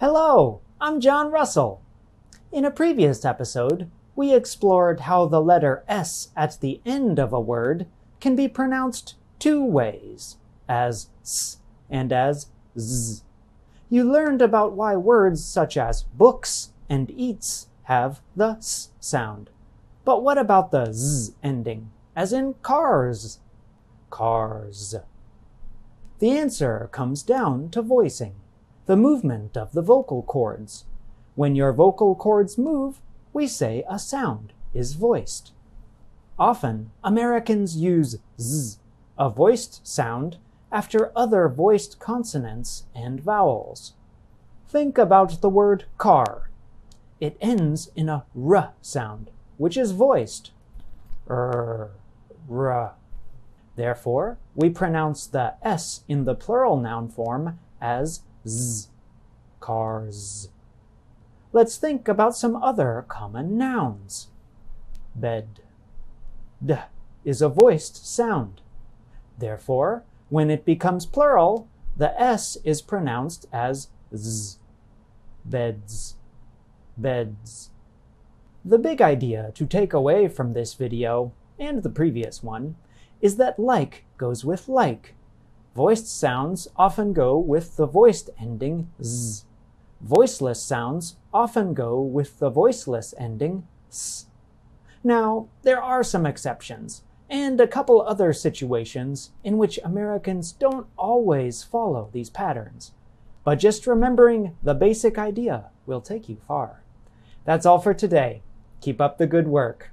Hello, I'm John Russell. In a previous episode, we explored how the letter S at the end of a word can be pronounced two ways, as S and as Z. You learned about why words such as books and eats have the S sound. But what about the Z ending, as in cars? Cars. The answer comes down to voicing, the movement of the vocal cords. When your vocal cords move, we say a sound is voiced. Often, Americans use Z, a voiced sound, after other voiced consonants and vowels. Think about the word car. It ends in a R sound, which is voiced. R, R. Therefore, we pronounce the S in the plural noun form as Z. Cars. Let's think about some other common nouns. Bed. D is a voiced sound. Therefore, when it becomes plural, the S is pronounced as Z. Beds. Beds. The big idea to take away from this video, and the previous one, is that like goes with like. Voiced sounds often go with the voiced ending z. Voiceless sounds often go with the voiceless ending s. Now, there are some exceptions, and a couple other situations in which Americans don't always follow these patterns. But just remembering the basic idea will take you far. That's all for today. Keep up the good work.